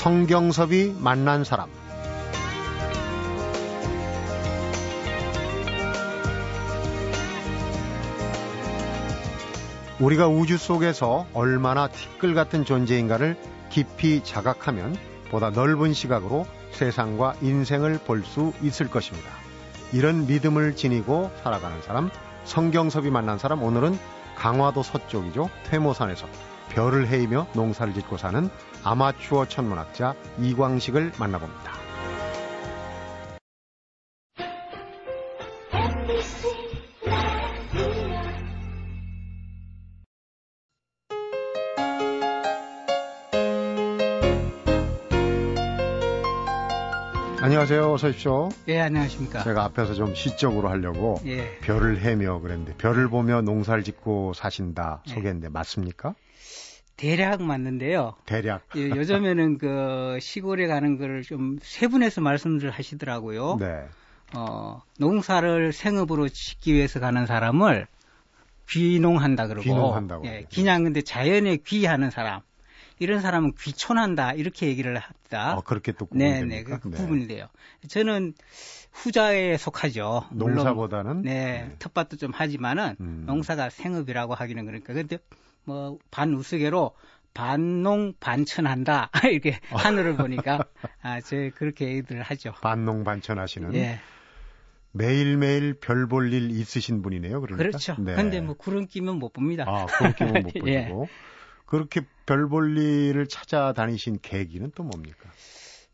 성경섭이 만난 사람 우리가 우주 속에서 얼마나 티끌 같은 존재인가를 깊이 자각하면 보다 넓은 시각으로 세상과 인생을 볼 수 있을 것입니다. 이런 믿음을 지니고 살아가는 사람, 성경섭이 만난 사람, 오늘은 강화도 서쪽이죠. 퇴모산에서 별을 헤이며 농사를 짓고 사는 아마추어 천문학자 이광식을 만나봅니다. 안녕하세요. 어서 오십시오. 예, 안녕하십니까. 제가 앞에서 좀 시적으로 하려고 예. 별을 헤며 그랬는데 별을 보며 농사를 짓고 사신다 예. 소개했는데 예. 맞습니까? 대략 맞는데요. 대략. 예, 요즘에는 그 시골에 가는 거를 좀 세분해서 말씀을 하시더라고요. 네. 어, 농사를 생업으로 짓기 위해서 가는 사람을 귀농한다 그러고. 귀농한다고. 예, 그냥 근데 자연에 귀하는 사람. 이런 사람은 귀촌한다 이렇게 얘기를 합니다. 아, 그렇게 또 네네 네, 그, 그 네. 부분이 돼요. 저는 후자에 속하죠. 농사보다는 네, 네. 텃밭도 좀 하지만은 음. 농사가 생업이라고 하기는 그러니까 근데 뭐 반 우스개로 반농 반천한다 이렇게 하늘을 보니까 아, 제 그렇게 얘기들을 하죠. 반농 반천하시는. 예. 매일매일 별 볼 일 있으신 분이네요. 그러니까. 그렇죠. 네. 근데 뭐 구름 끼면 못 봅니다. 아, 구름 끼면 못 예. 보시고. 예. 그렇게 별 볼 일을 찾아다니신 계기는 또 뭡니까?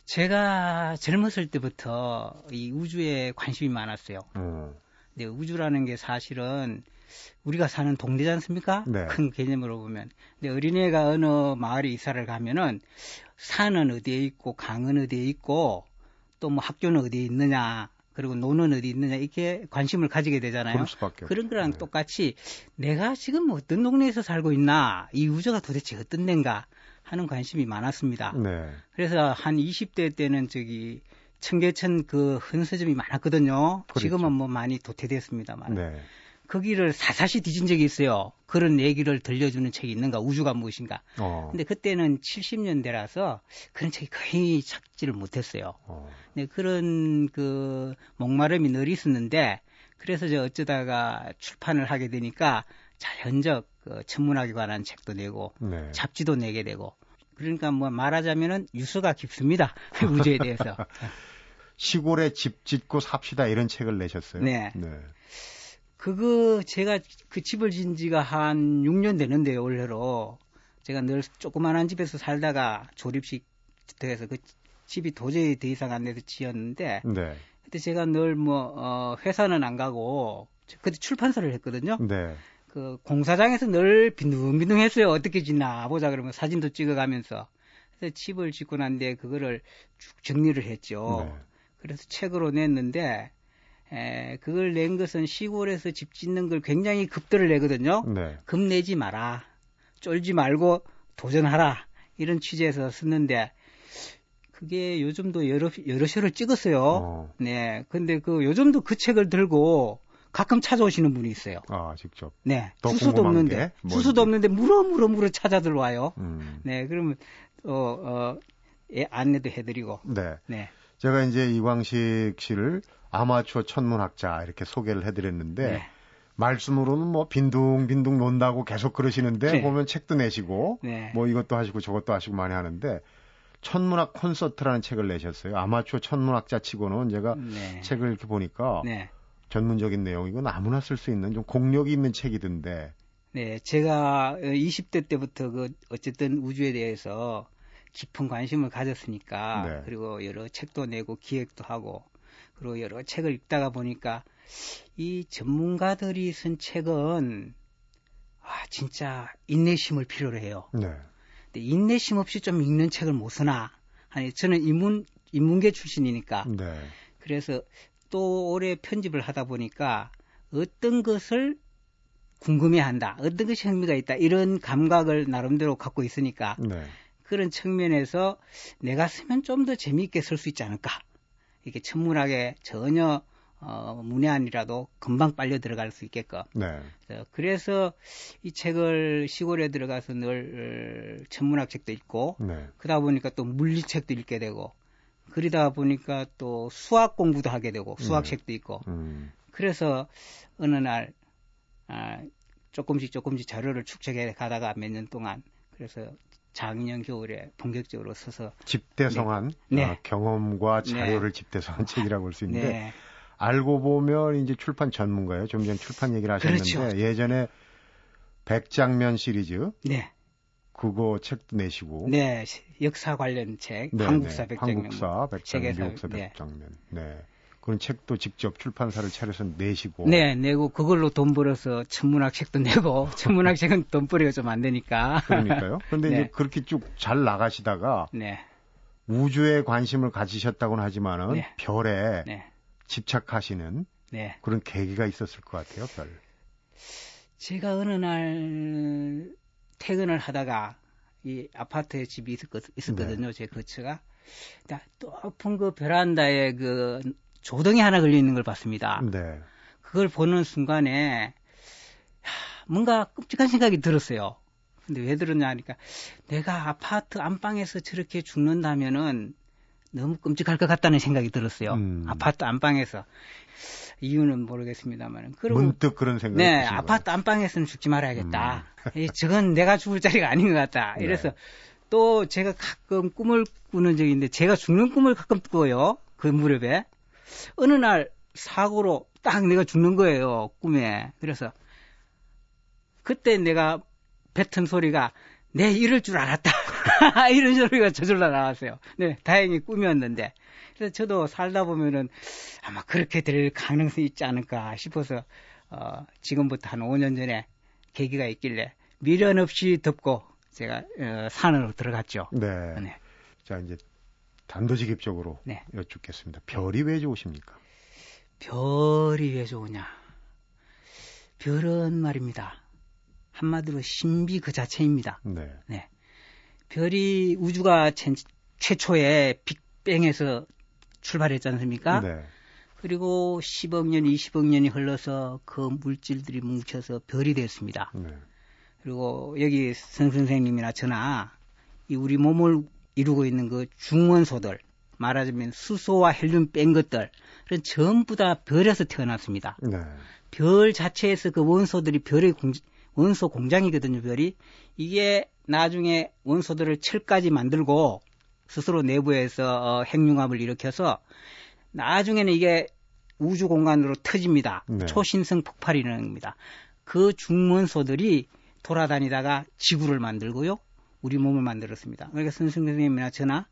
제가 젊었을 때부터 이 우주에 관심이 많았어요. 음. 근데 우주라는 게 사실은 우리가 사는 동네지 않습니까? 네. 큰 개념으로 보면. 근데 어린애가 어느 마을에 이사를 가면은 산은 어디에 있고 강은 어디에 있고 또 뭐 학교는 어디에 있느냐 그리고 노는 어디 있느냐 이렇게 관심을 가지게 되잖아요. 그런 거랑 네. 똑같이 내가 지금 어떤 동네에서 살고 있나 이 우주가 도대체 어떤 데인가 하는 관심이 많았습니다. 네. 그래서 한 20대 때는 저기 청계천 그 흔서점이 많았거든요. 그렇죠. 지금은 뭐 많이 도태됐습니다만. 네. 거기를 사사시 뒤진 적이 있어요. 그런 얘기를 들려주는 책이 있는가, 우주가 무엇인가. 어. 근데 그때는 70년대라서 그런 책이 거의 찾지를 못했어요. 어. 네, 그런 그 목마름이 늘 있었는데, 그래서 저 어쩌다가 출판을 하게 되니까 자연적 그 천문학에 관한 책도 내고, 네. 잡지도 내게 되고, 그러니까 뭐 말하자면은 유수가 깊습니다. 우주에 대해서. 시골에 집 짓고 삽시다 이런 책을 내셨어요. 네. 네. 그거 제가 그 집을 지은 지가 한 6년 되는데요, 올해로. 제가 늘 조그만한 집에서 살다가 조립식 주택에서 그 집이 도저히 더 이상 안 돼서 지었는데. 네. 그때 제가 늘 뭐, 어, 회사는 안 가고, 그때 출판사를 했거든요. 네. 그 공사장에서 늘 빈둥빈둥했어요. 어떻게 짓나 보자 그러면 사진도 찍어가면서. 그래서 집을 짓고 난데 그거를 쭉 정리를 했죠. 네. 그래서 책으로 냈는데 에, 그걸 낸 것은 시골에서 집 짓는 걸 굉장히 급들을 내거든요. 네. 급 내지 마라. 쫄지 말고 도전하라. 이런 취지에서 썼는데 그게 요즘도 여러 여러 쇼를 찍었어요. 어. 네. 근데 그 요즘도 그 책을 들고 가끔 찾아오시는 분이 있어요. 아, 직접. 네. 수수도 없는데 수수도 없는데 물어 물어 물어 찾아 들어와요. 음. 네. 그러면 어, 어 예, 안내도 해드리고. 네. 네. 제가 이제 이광식 씨를 아마추어 천문학자 이렇게 소개를 해드렸는데 네. 말씀으로는 뭐 빈둥빈둥 논다고 계속 그러시는데 네. 보면 책도 내시고 네. 뭐 이것도 하시고 저것도 하시고 많이 하는데 천문학 콘서트라는 책을 내셨어요. 아마추어 천문학자 치고는 제가 네. 책을 이렇게 보니까 네. 전문적인 내용이고 아무나 쓸 수 있는 좀 공력이 있는 책이던데. 네, 제가 20대 때부터 그 어쨌든 우주에 대해서 깊은 관심을 가졌으니까 네. 그리고 여러 책도 내고 기획도 하고 그리고 여러 책을 읽다가 보니까 이 전문가들이 쓴 책은 아 진짜 인내심을 필요로 해요. 네. 근데 인내심 없이 좀 읽는 책을 못 쓰나? 아니 저는 인문 인문계 출신이니까. 네. 그래서 또 올해 편집을 하다 보니까 어떤 것을 궁금해한다, 어떤 것이 흥미가 있다 이런 감각을 나름대로 갖고 있으니까 네. 그런 측면에서 내가 쓰면 좀 더 재미있게 쓸 수 있지 않을까. 이게 천문학에 전혀 어, 문외한이라도 금방 빨려 들어갈 수 있게끔. 네. 그래서 이 책을 시골에 들어가서 늘 어, 천문학 책도 읽고, 네. 그러다 보니까 또 물리책도 읽게 되고, 그러다 보니까 또 수학 공부도 하게 되고, 수학 책도 있고, 음. 그래서 어느 날, 아, 조금씩 조금씩 자료를 축적해 가다가 몇 년 동안, 그래서 작년 겨울에 본격적으로 써서 집대성한 네. 어, 경험과 네. 자료를 집대성한 책이라고 볼 수 있는데 네. 알고 보면 이제 출판 전문가예요. 좀전 출판 얘기를 하셨는데 그렇죠. 예전에 백장면 시리즈 네. 그거 책도 내시고 네, 시- 역사 관련 책, 네, 한국사 네. 백장면. 한국사 백장면, 미국사 네. 백장면. 네. 그런 책도 직접 출판사를 차려서 내시고 네, 내고 그걸로 돈 벌어서 천문학 책도 내고 천문학 책은 돈벌이가 좀 안 되니까. 그러니까요. 그런데 네. 이제 그렇게 쭉 잘 나가시다가 네, 우주에 관심을 가지셨다고는 하지만은 네. 별에 네, 집착하시는 네. 그런 계기가 있었을 것 같아요. 별. 제가 어느 날 퇴근을 하다가 이 아파트에 집이 있었거, 네. 있었거든요. 제 거처가. 나 높은 그 베란다에 그 조등이 하나 걸려 있는 걸 봤습니다. 네. 그걸 보는 순간에 하, 뭔가 끔찍한 생각이 들었어요. 근데 왜 들었냐 하니까 내가 아파트 안방에서 저렇게 죽는다면은 너무 끔찍할 것 같다는 생각이 들었어요. 음. 아파트 안방에서 이유는 모르겠습니다만 그리고 문득 그런 생각이 네 아파트 안방에서는 죽지 말아야겠다. 이, 저건 내가 죽을 자리가 아닌 것 같다. 네. 이래서 또 제가 가끔 꿈을 꾸는 적이 있는데 제가 죽는 꿈을 가끔 꾸어요. 그 무렵에 어느 날 사고로 딱 내가 죽는 거예요 꿈에. 그래서 그때 내가 뱉은 소리가 내 이럴 줄 알았다. 이런 소리가 저절로 나왔어요. 네, 다행히 꿈이었는데. 그래서 저도 살다 보면은 아마 그렇게 될 가능성이 있지 않을까 싶어서 어, 지금부터 한 5년 전에 계기가 있길래 미련 없이 덮고 제가 어, 산으로 들어갔죠. 네. 네. 자 이제 단도직입적으로 네. 여쭙겠습니다. 별이 왜 좋으십니까? 별이 왜 좋으냐? 별은 말입니다. 한마디로 신비 그 자체입니다. 네. 네. 별이 우주가 제- 최초에 빅뱅에서 출발했지 않습니까? 네. 그리고 10억 년, 20억 년이 흘러서 그 물질들이 뭉쳐서 별이 됐습니다. 네. 그리고 여기 선 선생님이나 저나 이 우리 몸을 이루고 있는 그 중원소들, 말하자면 수소와 헬륨 뺀 것들, 그런 전부 다 별에서 태어났습니다. 네. 별 자체에서 그 원소들이 별의 공, 원소 공장이거든요, 별이. 이게 나중에 원소들을 철까지 만들고 스스로 내부에서 어, 핵융합을 일으켜서 나중에는 이게 우주 공간으로 터집니다. 네. 초신성 폭발이 일어나는 겁니다. 그 중원소들이 돌아다니다가 지구를 만들고요. 우리 몸을 만들었습니다. 그러니까 선생님이나 저나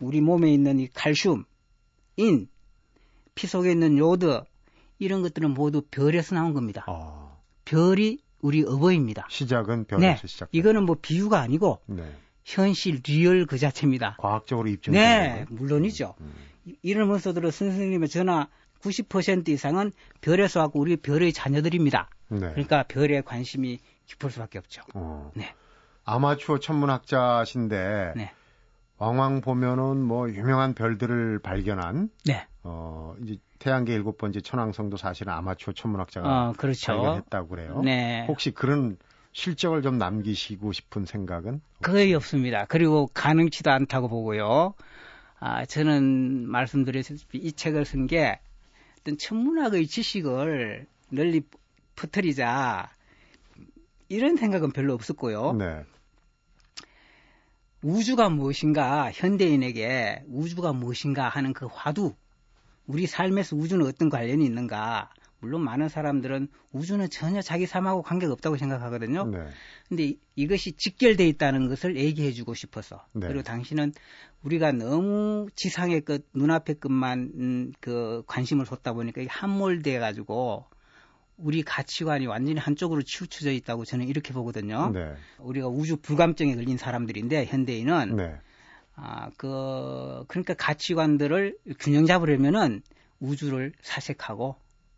우리 몸에 있는 이 칼슘, 인, 피 속에 있는 요드 이런 것들은 모두 별에서 나온 겁니다. 아, 별이 우리 어버이입니다. 시작은 별에서 네, 시작. 이거는 뭐 비유가 아니고 네. 현실 real 그 자체입니다. 과학적으로 입증된 네, 거예요? 물론이죠. 음. 이- 이런 원소들은 선생님의 전화 90% 이상은 별에서 왔고 우리 별의 자녀들입니다. 네. 그러니까 별에 관심이 깊을 수밖에 없죠. 어. 네. 아마추어 천문학자신데 네. 왕왕 보면은 뭐 유명한 별들을 발견한 네. 어 이제 태양계 일곱 번째 천왕성도 사실은 아마추어 천문학자가 어, 그렇죠. 발견했다고 그래요. 네. 혹시 그런 실적을 좀 남기시고 싶은 생각은? 거의 없습니다. 그리고 가능치도 않다고 보고요. 아, 저는 말씀드렸듯이 이 책을 쓴 게 어떤 천문학의 지식을 널리 퍼뜨리자 이런 생각은 별로 없었고요. 네. 우주가 무엇인가, 현대인에게 우주가 무엇인가 하는 그 화두, 우리 삶에서 우주는 어떤 관련이 있는가. 물론 많은 사람들은 우주는 전혀 자기 삶하고 관계가 없다고 생각하거든요. 네. 근데 이- 이것이 직결돼 있다는 것을 얘기해 주고 싶어서. 네. 그리고 당신은 우리가 너무 지상의 것, 눈앞의 것만, 음, 그, 관심을 쏟다 보니까 함몰돼 가지고 우리 가치관이 완전히 한쪽으로 치우쳐져 있다고 저는 이렇게 보거든요. 네. 우리가 우주 불감증에 걸린 사람들인데, 현대인은. 네. 아, 그, 그러니까 가치관들을 균형 잡으려면은 우주를 사색하고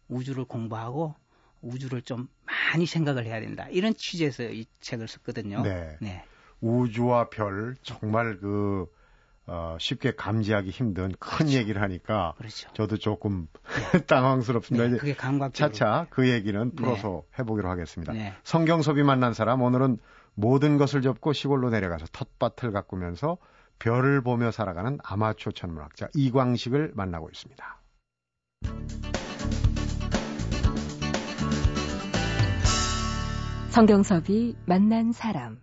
우주를 공부하고 우주를 좀 많이 생각을 해야 된다. 이런 취지에서 이 책을 썼거든요. 네. 네. 우주와 별 정말 그 어, 쉽게 감지하기 힘든 큰 그렇죠. 얘기를 하니까 그렇죠. 저도 조금 네. 당황스럽습니다. 네, 그게 감각 차차 그 얘기는 풀어서 네. 해보기로 하겠습니다. 네. 성경섭이 만난 사람 오늘은 모든 것을 접고 시골로 내려가서 텃밭을 가꾸면서 별을 보며 살아가는 아마추어 천문학자 이광식을 만나고 있습니다. 성경섭이 만난 사람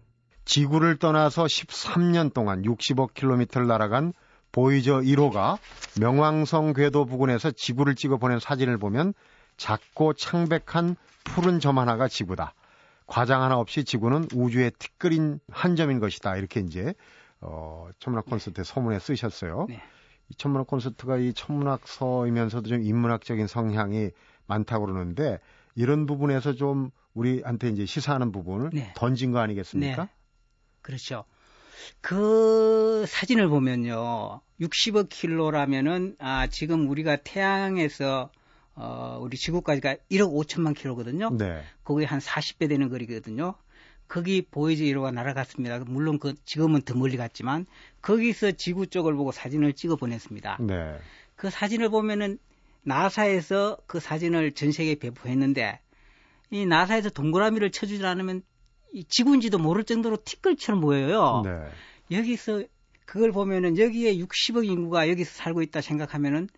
지구를 떠나서 13년 동안 60억 킬로미터를 날아간 보이저 1호가 명왕성 궤도 부근에서 지구를 찍어 보낸 사진을 보면 작고 창백한 푸른 점 하나가 지구다. 과장 하나 없이 지구는 우주의 티끌인 한 점인 것이다. 이렇게 이제 어, 천문학 콘서트에 소문에 쓰셨어요. 네. 이 천문학 콘서트가 이 천문학서이면서도 좀 인문학적인 성향이 많다고 그러는데 이런 부분에서 좀 우리한테 이제 시사하는 부분을 네. 던진 거 아니겠습니까? 네. 그렇죠. 그 사진을 보면요. 60억 킬로라면은 아 지금 우리가 태양에서 어 우리 지구까지가 1억 5천만 킬로거든요. 네. 거기에 한 40배 되는 거리거든요. 거기 보이지 1호가 날아갔습니다. 물론 그 지금은 더 멀리 갔지만 거기서 지구 쪽을 보고 사진을 찍어 보냈습니다. 네. 그 사진을 보면은 나사에서 그 사진을 전 세계에 배포했는데 이 나사에서 동그라미를 쳐주지 않으면 이 지구인지도 모를 정도로 티끌처럼 보여요. 네. 여기서 그걸 보면은 여기에 60억 인구가 여기서 살고 있다 생각하면은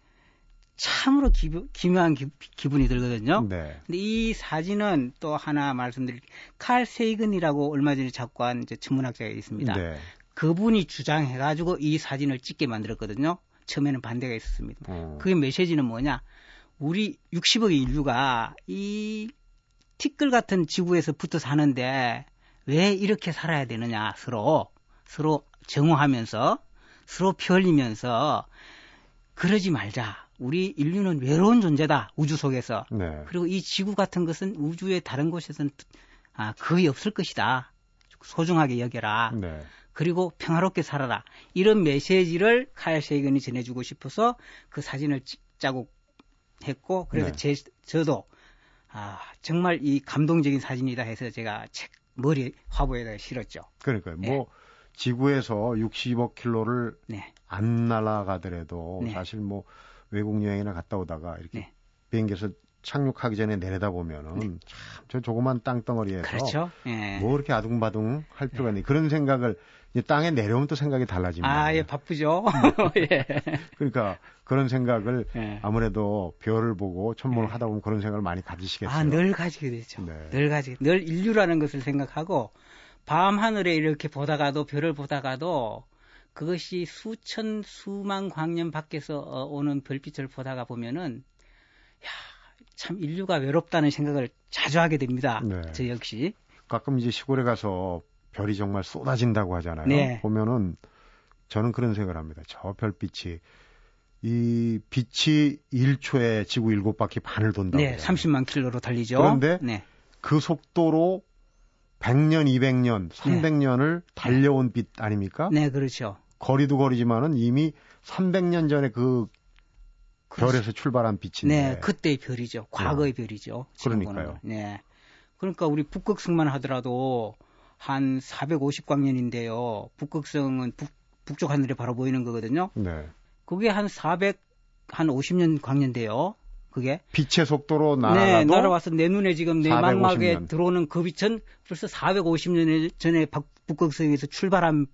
참으로 기부, 기묘한 기, 분이 들거든요. 네. 근데 이 사진은 또 하나 말씀드릴 칼 세이근이라고 얼마 전에 작고한 이제 천문학자가 있습니다. 네. 그분이 주장해가지고 이 사진을 찍게 만들었거든요. 처음에는 반대가 있었습니다. 어. 그게 메시지는 뭐냐? 우리 60억의 인류가 이 티끌 같은 지구에서 붙어 사는데 왜 이렇게 살아야 되느냐 서로 서로 정오하면서 서로 피 흘리면서 그러지 말자. 우리 인류는 외로운 존재다 우주 속에서. 네. 그리고 이 지구 같은 것은 우주의 다른 곳에서는 아, 거의 없을 것이다. 소중하게 여겨라. 네. 그리고 평화롭게 살아라. 이런 메시지를 칼 세이건이 전해주고 싶어서 그 사진을 찍자고 했고 그래서 네. 제 저도 아, 정말 이 감동적인 사진이다 해서 제가 책 머리 화보에다 실었죠. 그러니까요. 네. 뭐 지구에서 60억 킬로를 네. 안 날아가더라도 네. 사실 뭐 외국 여행이나 갔다 오다가 이렇게 네. 비행기에서 착륙하기 전에 내려다 보면은 네. 참저 조그만 땅덩어리에서 그렇죠? 예. 뭐 이렇게 아둥바둥 할 필요가 있니 그런 생각을 땅에 내려오면 또 생각이 달라집니다. 아, 예, 바쁘죠. 예. 그러니까 그런 생각을 예. 아무래도 별을 보고 천문을 예. 하다 보면 그런 생각을 많이 가지시겠어요. 아, 늘 가지게 되죠. 네. 늘 가지게. 늘 인류라는 것을 생각하고 밤 하늘에 이렇게 보다가도 별을 보다가도 그것이 수천 수만 광년 밖에서 어, 오는 별빛을 보다가 보면은 야, 참 인류가 외롭다는 생각을 자주 하게 됩니다. 네. 저 역시. 가끔 이제 시골에 가서 별이 정말 쏟아진다고 하잖아요. 네. 보면은 저는 그런 생각을 합니다. 저 별빛이 이 빛이 1초에 지구 7바퀴 반을 돈다고. 네, 30만 킬로로 달리죠. 그런데 네. 그 속도로 100년, 200년, 300년을 네. 달려온 빛 아닙니까? 네, 그렇죠. 거리도 거리지만은 이미 300년 전에 그. 별에서 출발한 빛인데. 네, 그때의 별이죠. 과거의 어. 별이죠. 그러니까요. 네. 그러니까 우리 북극성만 하더라도 한 450광년인데요. 북극성은 북, 북쪽 하늘에 바로 보이는 거거든요. 네. 그게 한 400, 한 50년 광년돼요. 그게 빛의 속도로 날아가도 네, 날아와서 내 눈에 지금 내 망막에 들어오는 그 빛은 벌써 450년 전에 북극성에서 출발한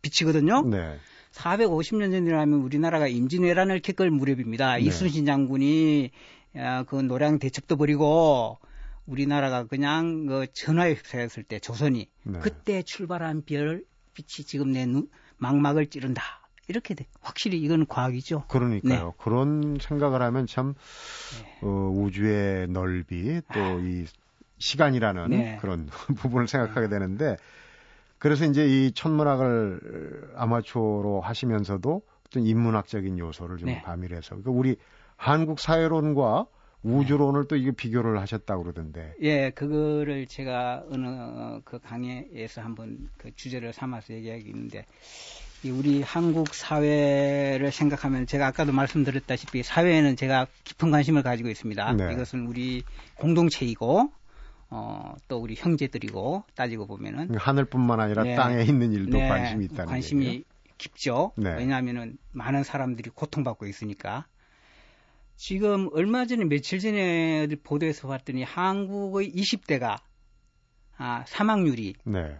빛이거든요. 네. 450년 전이라면 우리나라가 임진왜란을 겪을 무렵입니다. 네. 이순신 장군이 아, 그 노량 대첩도 버리고 우리나라가 그냥 그 전화에 휩싸였을 때 조선이 네. 그때 출발한 별 빛이 지금 내 눈, 망막을 찌른다. 이렇게 돼. 확실히 이건 과학이죠. 그러니까요. 네. 그런 생각을 하면 참 네. 어, 우주의 넓이 또이 아. 시간이라는 네. 그런 부분을 생각하게 되는데 그래서 이제 이 천문학을 아마추어로 하시면서도 어떤 인문학적인 요소를 좀 네. 가미해서 그러니까 우리 한국 사회론과 우주론을 네. 또 이게 비교를 하셨다고 그러던데. 예, 그거를 제가 어느 그 강의에서 한번 그 주제를 삼아서 얘기하기 있는데 우리 한국 사회를 생각하면 제가 아까도 말씀드렸다시피 사회에는 제가 깊은 관심을 가지고 있습니다. 네. 이것은 우리 공동체이고 어, 또 우리 형제들이고 따지고 보면은 하늘뿐만 아니라 네, 땅에 있는 일도 네, 관심이 있다는 관심이 얘기예요? 깊죠. 네. 왜냐하면은 많은 사람들이 고통받고 있으니까. 지금 얼마 전에 며칠 전에 보도에서 봤더니 한국의 20대가 아, 사망률이 네.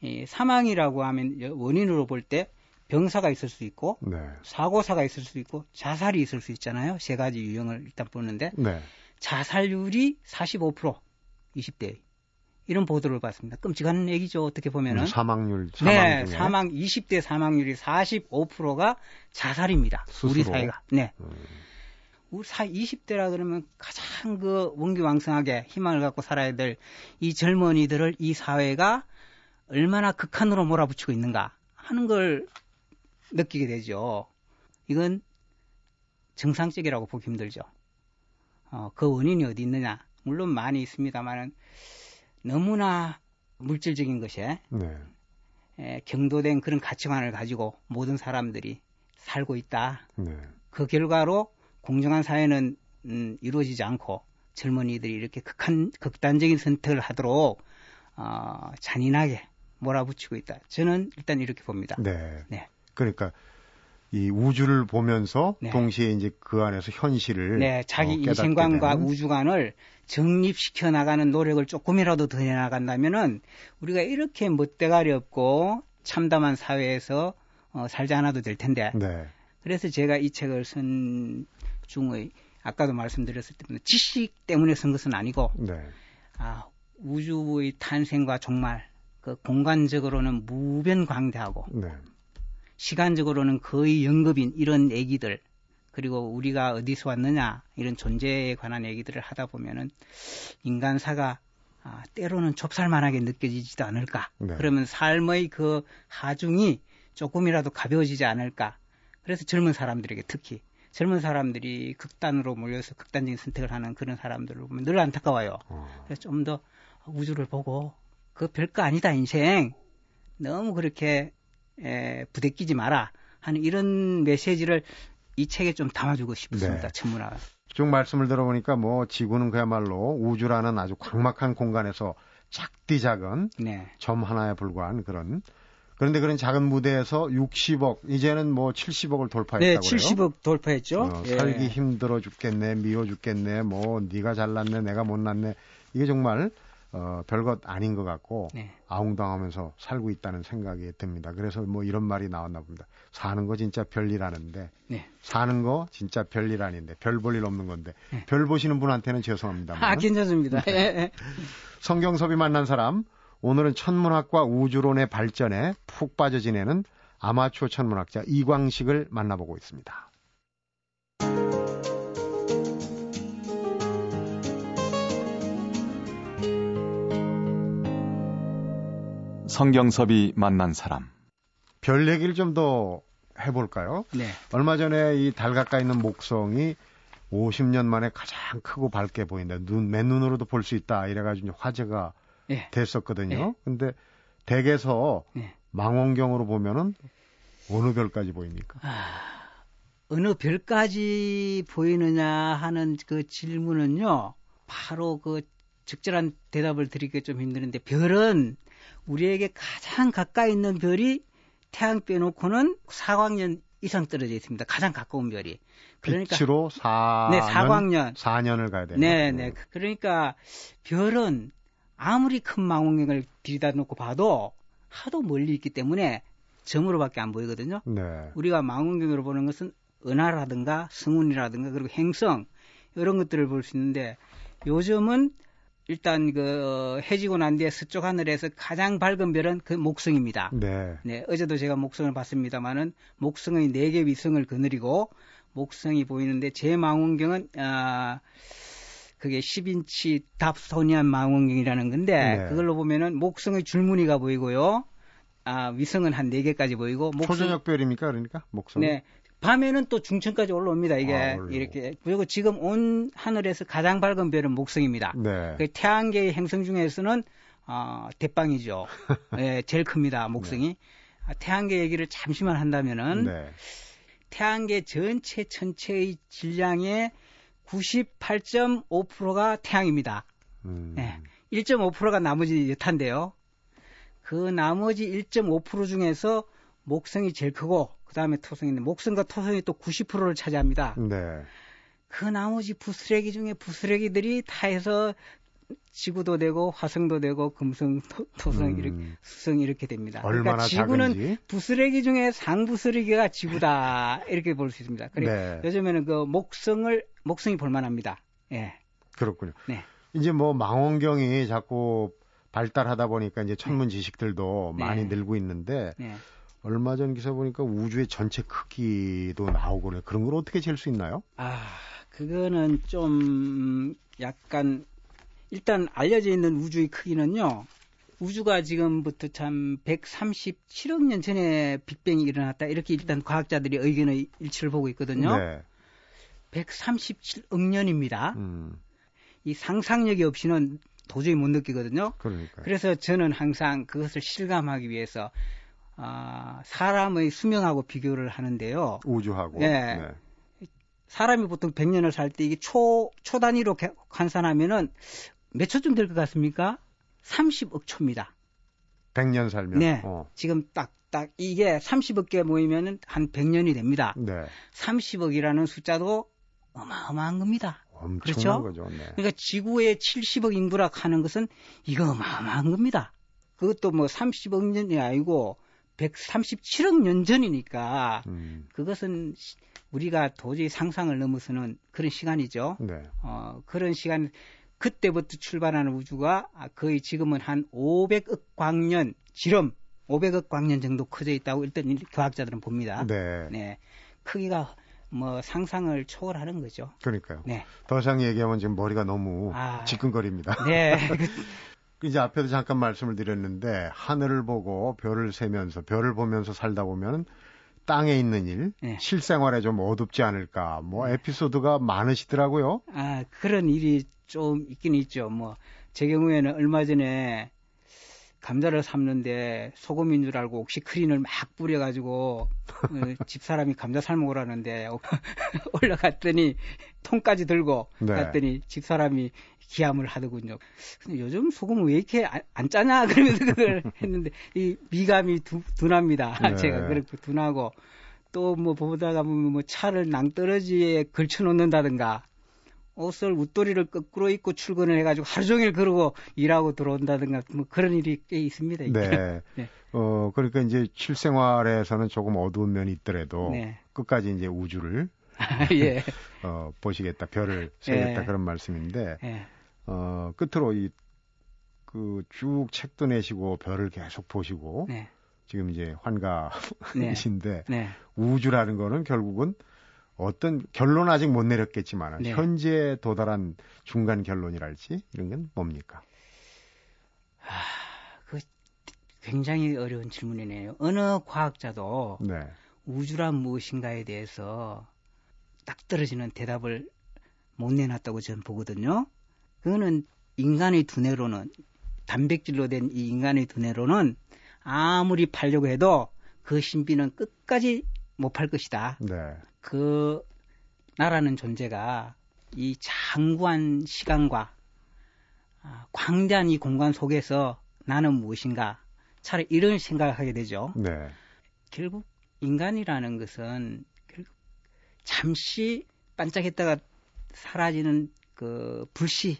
이 사망이라고 하면 원인으로 볼 때 병사가 있을 수 있고 네. 사고사가 있을 수 있고 자살이 있을 수 있잖아요. 세 가지 유형을 일단 보는데 네. 자살률이 45% 20대 이런 보도를 봤습니다. 끔찍한 얘기죠. 어떻게 보면은 음, 사망률 사망 네, 중에. 사망 20대 사망률이 45%가 자살입니다. 우리 스스로? 사회가. 네. 음, 우리 사 20대라 그러면 가장 그 원기왕성하게 희망을 갖고 살아야 될 이 젊은이들을 이 사회가 얼마나 극한으로 몰아붙이고 있는가 하는 걸 느끼게 되죠. 이건 정상적이라고 보기 힘들죠. 어, 그 원인이 어디 있느냐? 물론 많이 있습니다만은 너무나 물질적인 것에 네. 에, 경도된 그런 가치관을 가지고 모든 사람들이 살고 있다. 네. 그 결과로 공정한 사회는 음, 이루어지지 않고 젊은이들이 이렇게 극한 극단적인 선택을 하도록 어, 잔인하게 몰아붙이고 있다. 저는 일단 이렇게 봅니다. 네. 네. 그러니까 이 우주를 보면서 네. 동시에 이제 그 안에서 현실을 네, 자기 어, 인생관과 되는. 우주관을 정립시켜 나가는 노력을 조금이라도 더 해나간다면은 우리가 이렇게 멋대가리 없고 참담한 사회에서 어, 살지 않아도 될 텐데 네. 그래서 제가 이 책을 쓴 중의 아까도 말씀드렸을 때는 지식 때문에 쓴 것은 아니고 네. 아, 우주의 탄생과 종말 그 공간적으로는 무변광대하고 네. 시간적으로는 거의 영급인 이런 얘기들 그리고 우리가 어디서 왔느냐 이런 존재에 관한 얘기들을 하다 보면은 인간사가 아, 때로는 좁쌀만하게 느껴지지도 않을까. 네. 그러면 삶의 그 하중이 조금이라도 가벼워지지 않을까. 그래서 젊은 사람들에게 특히 젊은 사람들이 극단으로 몰려서 극단적인 선택을 하는 그런 사람들을 보면 늘 안타까워요. 어. 그래서 좀 더 우주를 보고 그 별거 아니다 인생 너무 그렇게 에, 부대끼지 마라 하는 이런 메시지를 이 책에 좀 담아주고 싶습니다. 네. 천문학. 쭉 말씀을 들어보니까 뭐 지구는 그야말로 우주라는 아주 광막한 공간에서 작디 작은 네. 점 하나에 불과한 그런 그런데 그런 작은 무대에서 60억 이제는 뭐 70억을 돌파했다고 네, 그래요. 70억 돌파했죠. 어, 예. 살기 힘들어 죽겠네, 미워 죽겠네, 뭐 네가 잘났네, 내가 못났네. 이게 정말 어, 별것 아닌 것 같고 네. 아웅당하면서 살고 있다는 생각이 듭니다. 그래서 뭐 이런 말이 나왔나 봅니다. 사는 거 진짜 별일 아는데 네. 사는 거 진짜 별일 아닌데 별 볼 일 없는 건데 네. 별 보시는 분한테는 죄송합니다만 아, 괜찮습니다. 예, 예. 성경섭이 만난 사람 오늘은 천문학과 우주론의 발전에 푹 빠져 지내는 아마추어 천문학자 이광식을 만나보고 있습니다. 성경섭이 만난 사람. 별 얘기를 좀 더 해볼까요? 네. 얼마 전에 이 달 가까이 있는 목성이 50년 만에 가장 크고 밝게 보인다. 눈, 맨눈으로도 볼 수 있다. 이래가지고 화제가 예. 됐었거든요. 네. 근데 댁에서 네. 망원경으로 보면은 어느 별까지 보입니까? 아, 어느 별까지 보이느냐 하는 그 질문은요, 바로 그 적절한 대답을 드리기가 좀 힘드는데, 별은 우리에게 가장 가까이 있는 별이 태양 빼놓고는 4광년 이상 떨어져 있습니다. 가장 가까운 별이. 그러니까, 빛으로 4년, 네, 4광년. 4년을 가야 되는. 네, 네. 그러니까 별은 아무리 큰 망원경을 들이다 놓고 봐도 하도 멀리 있기 때문에 점으로밖에 안 보이거든요. 네. 우리가 망원경으로 보는 것은 은하라든가 승운이라든가 그리고 행성 이런 것들을 볼 수 있는데 요즘은 일단 그 해지고 난 뒤에 서쪽 하늘에서 가장 밝은 별은 그 목성입니다. 네. 네, 어제도 제가 목성을 봤습니다만은 목성의 네 개 위성을 거느리고 목성이 보이는데 제 망원경은 아 그게 10인치 답소니안 망원경이라는 건데 네. 그걸로 보면은 목성의 줄무늬가 보이고요. 아 위성은 한네 개까지 보이고 목성 초저녁 별입니까? 그러니까 목성. 네. 밤에는 또 중천까지 올라옵니다. 이게 아. 이렇게 그리고 지금 온 하늘에서 가장 밝은 별은 목성입니다. 네. 그 태양계의 행성 중에서는 어, 대빵이죠. 예, 제일 큽니다. 목성이. 아, 태양계 얘기를 잠시만 한다면은 네. 태양계 전체 전체의 질량의 98.5%가 태양입니다. 음. 네. 1.5%가 나머지 여탄데요. 그 나머지 1.5% 중에서 목성이 제일 크고 그 다음에 토성인데 목성과 토성이 또 90%를 차지합니다. 네. 그 나머지 부스레기 중에 부스레기들이 다 해서 지구도 되고 화성도 되고 금성, 토, 성 음. 이렇게 수성 이렇게 됩니다. 얼마나 그러니까 지구는 작은지. 부스레기 중에 상부스레기가 지구다 이렇게 볼 수 있습니다. 그래 네. 요즘에는 그 목성을 목성이 볼만합니다. 예. 그렇군요. 네. 이제 뭐 망원경이 자꾸 발달하다 보니까 이제 천문 지식들도 네. 많이 늘고 있는데 네. 얼마 전 기사 보니까 우주의 전체 크기도 나오고 그래. 그런 걸 어떻게 잴 수 있나요? 아, 그거는 좀 약간 일단 알려져 있는 우주의 크기는요. 우주가 지금부터 참 137억 년 전에 빅뱅이 일어났다. 이렇게 일단 과학자들이 의견의 일치를 보고 있거든요. 네. 137억 년입니다. 음, 이 상상력이 없이는 도저히 못 느끼거든요. 그러니까. 그래서 저는 항상 그것을 실감하기 위해서 아, 사람의 수명하고 비교를 하는데요. 우주하고. 네. 네. 사람이 보통 100년을 살 때 이게 초, 초 단위로 개- 환산하면은 몇 초쯤 될 것 같습니까? 30억 초입니다. 100년 살면. 네. 어. 지금 딱, 딱, 이게 30억 개 모이면은 한 100년이 됩니다. 네. 30억이라는 숫자도 어마어마한 겁니다. 그렇죠? 거죠. 네. 그러니까 지구의 70억 인구라 하는 것은 이거 어마어마한 겁니다. 그것도 뭐 30억 년이 아니고 137억 년 전이니까 음, 그것은 시- 우리가 도저히 상상을 넘어서는 그런 시간이죠. 네. 어, 그런 시간, 그때부터 출발하는 우주가 아, 거의 지금은 한 500억 광년, 지름 500억 광년 정도 커져 있다고 일단 이 과학자들은 봅니다. 네. 네. 크기가 뭐 상상을 초월하는 거죠. 그러니까요. 네. 더 이상 얘기하면 지금 머리가 너무 아. 지끈거립니다. 네. 이제 앞에도 잠깐 말씀을 드렸는데 하늘을 보고 별을 세면서 별을 보면서 살다 보면 땅에 있는 일, 네. 실생활에 좀 어둡지 않을까. 뭐 에피소드가 많으시더라고요. 아, 그런 일이 좀 있긴 있죠. 뭐, 제 경우에는 얼마 전에 감자를 삶는데 소금인 줄 알고 옥시크린을 막 뿌려가지고 어, 집사람이 감자 삶으라는데 올라갔더니 통까지 들고 네. 갔더니 집사람이 기함을 하더군요. 근데 요즘 소금은 왜 이렇게 안, 안 짜냐 그러면서 그걸 했는데 이 미감이 두, 둔합니다. 네. 제가 그렇게 둔하고 또 뭐 보다가 보면 뭐 차를 낭떠러지에 걸쳐 놓는다든가 옷을 웃도리를 거꾸로 입고 출근을 해가지고 하루 종일 그러고 일하고 들어온다든가 뭐 그런 일이 꽤 있습니다. 이게. 네. 네. 어, 그러니까 이제 실생활에서는 조금 어두운 면이 있더라도 네. 끝까지 이제 우주를 예. 어, 보시겠다, 별을 세겠다 네. 그런 말씀인데 예. 어, 끝으로 이 그 쭉 책도 내시고 별을 계속 보시고 네. 지금 이제 환가이신데 네. 우주라는 거는 결국은 어떤 결론 아직 못 내렸겠지만 네. 현재 도달한 중간 결론이랄지 이런 건 뭡니까? 굉장히 어려운 질문이네요. 어느 과학자도 네. 우주란 무엇인가에 대해서 딱 떨어지는 대답을 못 내놨다고 저는 보거든요. 그거는 인간의 두뇌로는 단백질로 된 이 인간의 두뇌로는 아무리 팔려고 해도 그 신비는 끝까지 못 팔 것이다. 네. 그 나라는 존재가 이 장구한 시간과 아, 광대한 이 공간 속에서 나는 무엇인가 차라리 이런 생각을 하게 되죠. 네. 결국 인간이라는 것은 결국 잠시 반짝했다가 사라지는 그 불씨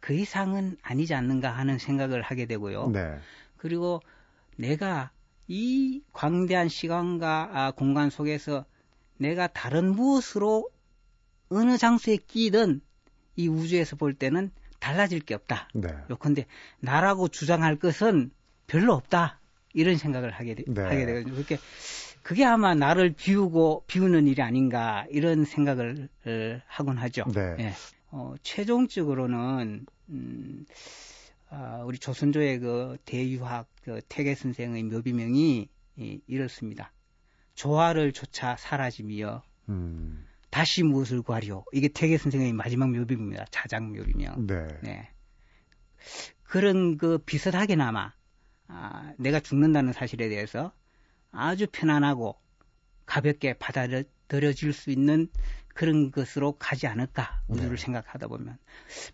그 이상은 아니지 않는가 하는 생각을 하게 되고요. 네. 그리고 내가 이 광대한 시간과 아, 공간 속에서 내가 다른 무엇으로 어느 장소에 끼든 이 우주에서 볼 때는 달라질 게 없다. 네. 요컨대 나라고 주장할 것은 별로 없다. 이런 생각을 하게, 되, 네. 하게 되거든요. 그렇게 그게 아마 나를 비우고 비우는 일이 아닌가 이런 생각을 어, 하곤 하죠. 네. 예. 어, 최종적으로는 음, 아, 우리 조선조의 그 대유학 그 태계 선생의 묘비명이 이, 이렇습니다. 조화를 조차 사라짐이여 음. 다시 무엇을 구하리오. 이게 태계 선생의 마지막 묘비입니다. 자작 묘비명. 네. 네. 그런 그 비슷하게나마 아, 내가 죽는다는 사실에 대해서 아주 편안하고 가볍게 받아들 여질 수 있는 그런 것으로 가지 않을까 우주를 네. 생각하다 보면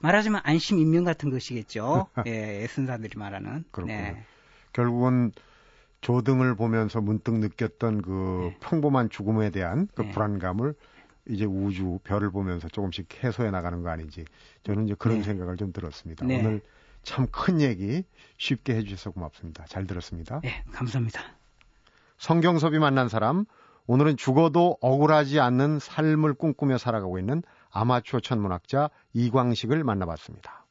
말하자면 안심 인명 같은 것이겠죠. 예, 예선사들이 말하는. 그렇군요. 네. 결국은 조등을 보면서 문득 느꼈던 그 네. 평범한 죽음에 대한 그 네. 불안감을 이제 우주 별을 보면서 조금씩 해소해 나가는 거 아닌지 저는 이제 그런 네. 생각을 좀 들었습니다. 네. 오늘 참 큰 얘기 쉽게 해주셔서 고맙습니다. 잘 들었습니다. 네, 감사합니다. 성경섭이 만난 사람 오늘은 죽어도 억울하지 않는 삶을 꿈꾸며 살아가고 있는 아마추어 천문학자 이광식을 만나봤습니다.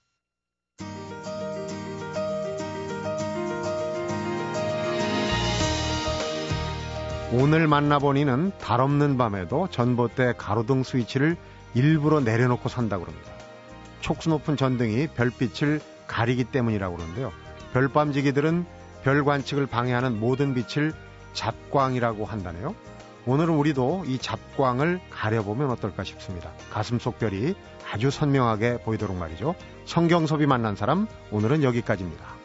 오늘 만나본 이는 달 없는 밤에도 전봇대 가로등 스위치를 일부러 내려놓고 산다고 합니다. 촉수 높은 전등이 별빛을 가리기 때문이라고 그러는데요. 별밤지기들은 별 관측을 방해하는 모든 빛을 잡광이라고 한다네요. 오늘은 우리도 이 잡광을 가려보면 어떨까 싶습니다. 가슴 속 별이 아주 선명하게 보이도록 말이죠. 성경섭이 만난 사람, 오늘은 여기까지입니다.